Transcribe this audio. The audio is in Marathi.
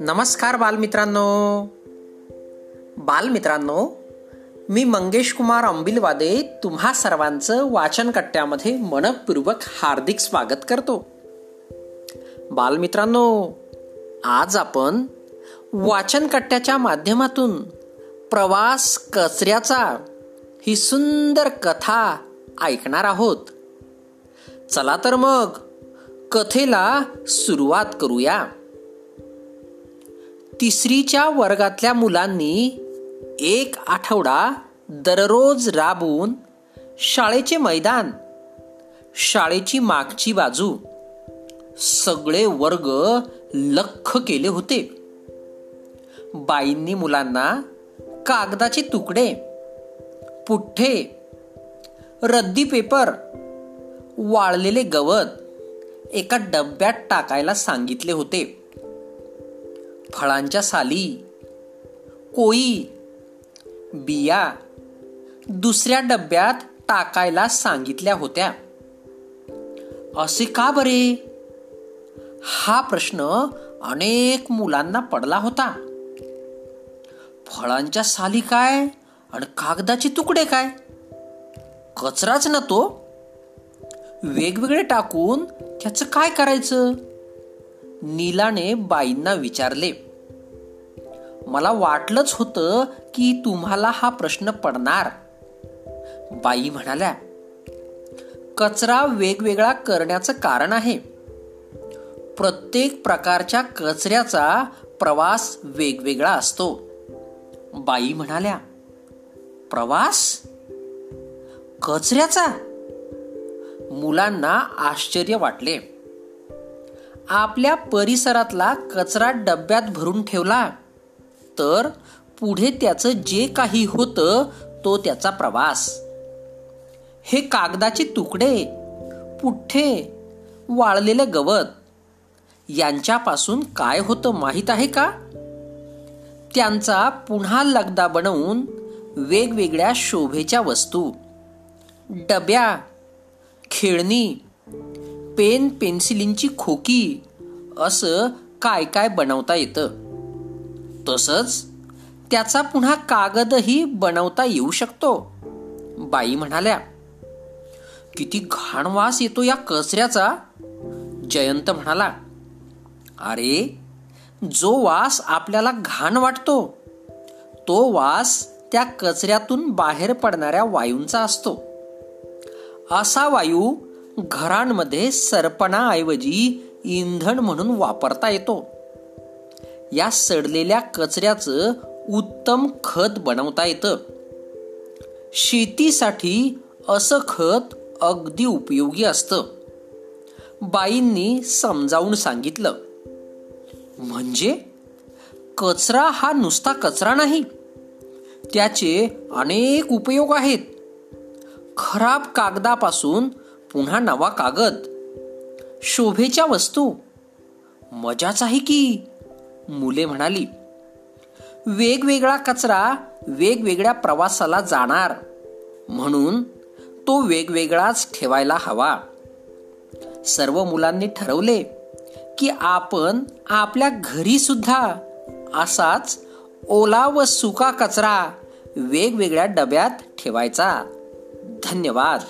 नमस्कार बालमित्रांनो. बालमित्रांनो मी मंगेश कुमार अंबिलवादे तुम्हा सर्वांचं वाचन कट्ट्यामध्ये मनपूर्वक हार्दिक स्वागत करतो. बालमित्रांनो आज आपण वाचन कट्ट्याच्या माध्यमातून प्रवास कचऱ्याचा ही सुंदर कथा ऐकणार आहोत. चला तर मग कथेला सुरुवात करूया. तिसरीच्या वर्गातल्या मुलांनी एक आठवडा दररोज राबून शाळेचे मैदान शाळेची मागची बाजू सगळे वर्ग लख केले होते. बाईंनी मुलांना कागदाचे तुकडे पुठ्ठे रद्दी पेपर वाळलेले गवत एका डब्यात टाकायला सांगितले होते. फळांच्या साली कोई बिया दुसऱ्या डब्यात टाकायला सांगितल्या होत्या. असे का बरे? हा प्रश्न अनेक मुलांना पडला होता. फळांच्या साली काय आणि कागदाचे तुकडे काय? कचराच ना तो. वेगवेगळे टाकून त्याचं काय करायचं? नीलाने बाईंना विचारले मला वाटलंच होतं की तुम्हाला हा प्रश्न पडणार. बाई म्हणाल्या कचरा वेगवेगळा करण्याचं कारण आहे. प्रत्येक प्रकारच्या कचऱ्याचा प्रवास वेगवेगळा असतो. बाई म्हणाल्या प्रवास? कचऱ्याचा? मुलांना आश्चर्य वाटले. आपल्या परिसरातला कचरा डब्यात भरून ठेवला तर पुढे त्याचं जे काही होतं तो त्याचा प्रवास. हे कागदाचे तुकडे पुठ्ठे वाळलेलं गवत यांच्यापासून काय होतं माहीत आहे का? त्यांचा पुन्हा लगदा बनवून वेगवेगळ्या शोभेच्या वस्तू डब्या खेळणी पेन पेन्सिलींची खोकी असं काय काय बनवता येतं? तसंच त्याचा पुन्हा कागदही बनवता येऊ शकतो. बाई म्हणाल्या किती घाण वास येतो या कचऱ्याचा. जयंत म्हणाला अरे जो वास आपल्याला घाण वाटतो तो वास त्या कचऱ्यातून बाहेर पडणाऱ्या वायूंचा असतो. असा वायू घरांमध्ये सरपणाऐवजी इंधन म्हणून वापरता येतो. या सडलेल्या कचऱ्याचं उत्तम खत बनवता येतं. शेतीसाठी असं खत अगदी उपयोगी असतं. बाईंनी समजावून सांगितलं. म्हणजे कचरा हा नुसता कचरा नाही. त्याचे अनेक उपयोग आहेत. खराब कागदापासून पुन्हा नवा कागद. शोभेच्या वस्तू. मजाच आहे की? मुले म्हणाली. वेगवेगळा कचरा वेगवेगळ्या प्रवासाला जाणार. म्हणून तो वेगवेगळाच ठेवायला हवा. सर्व मुलांनी ठरवले की आपण आपल्या घरी सुद्धा असाच ओला व सुका कचरा वेगवेगळ्या डब्यात ठेवायचा. धन्यवाद.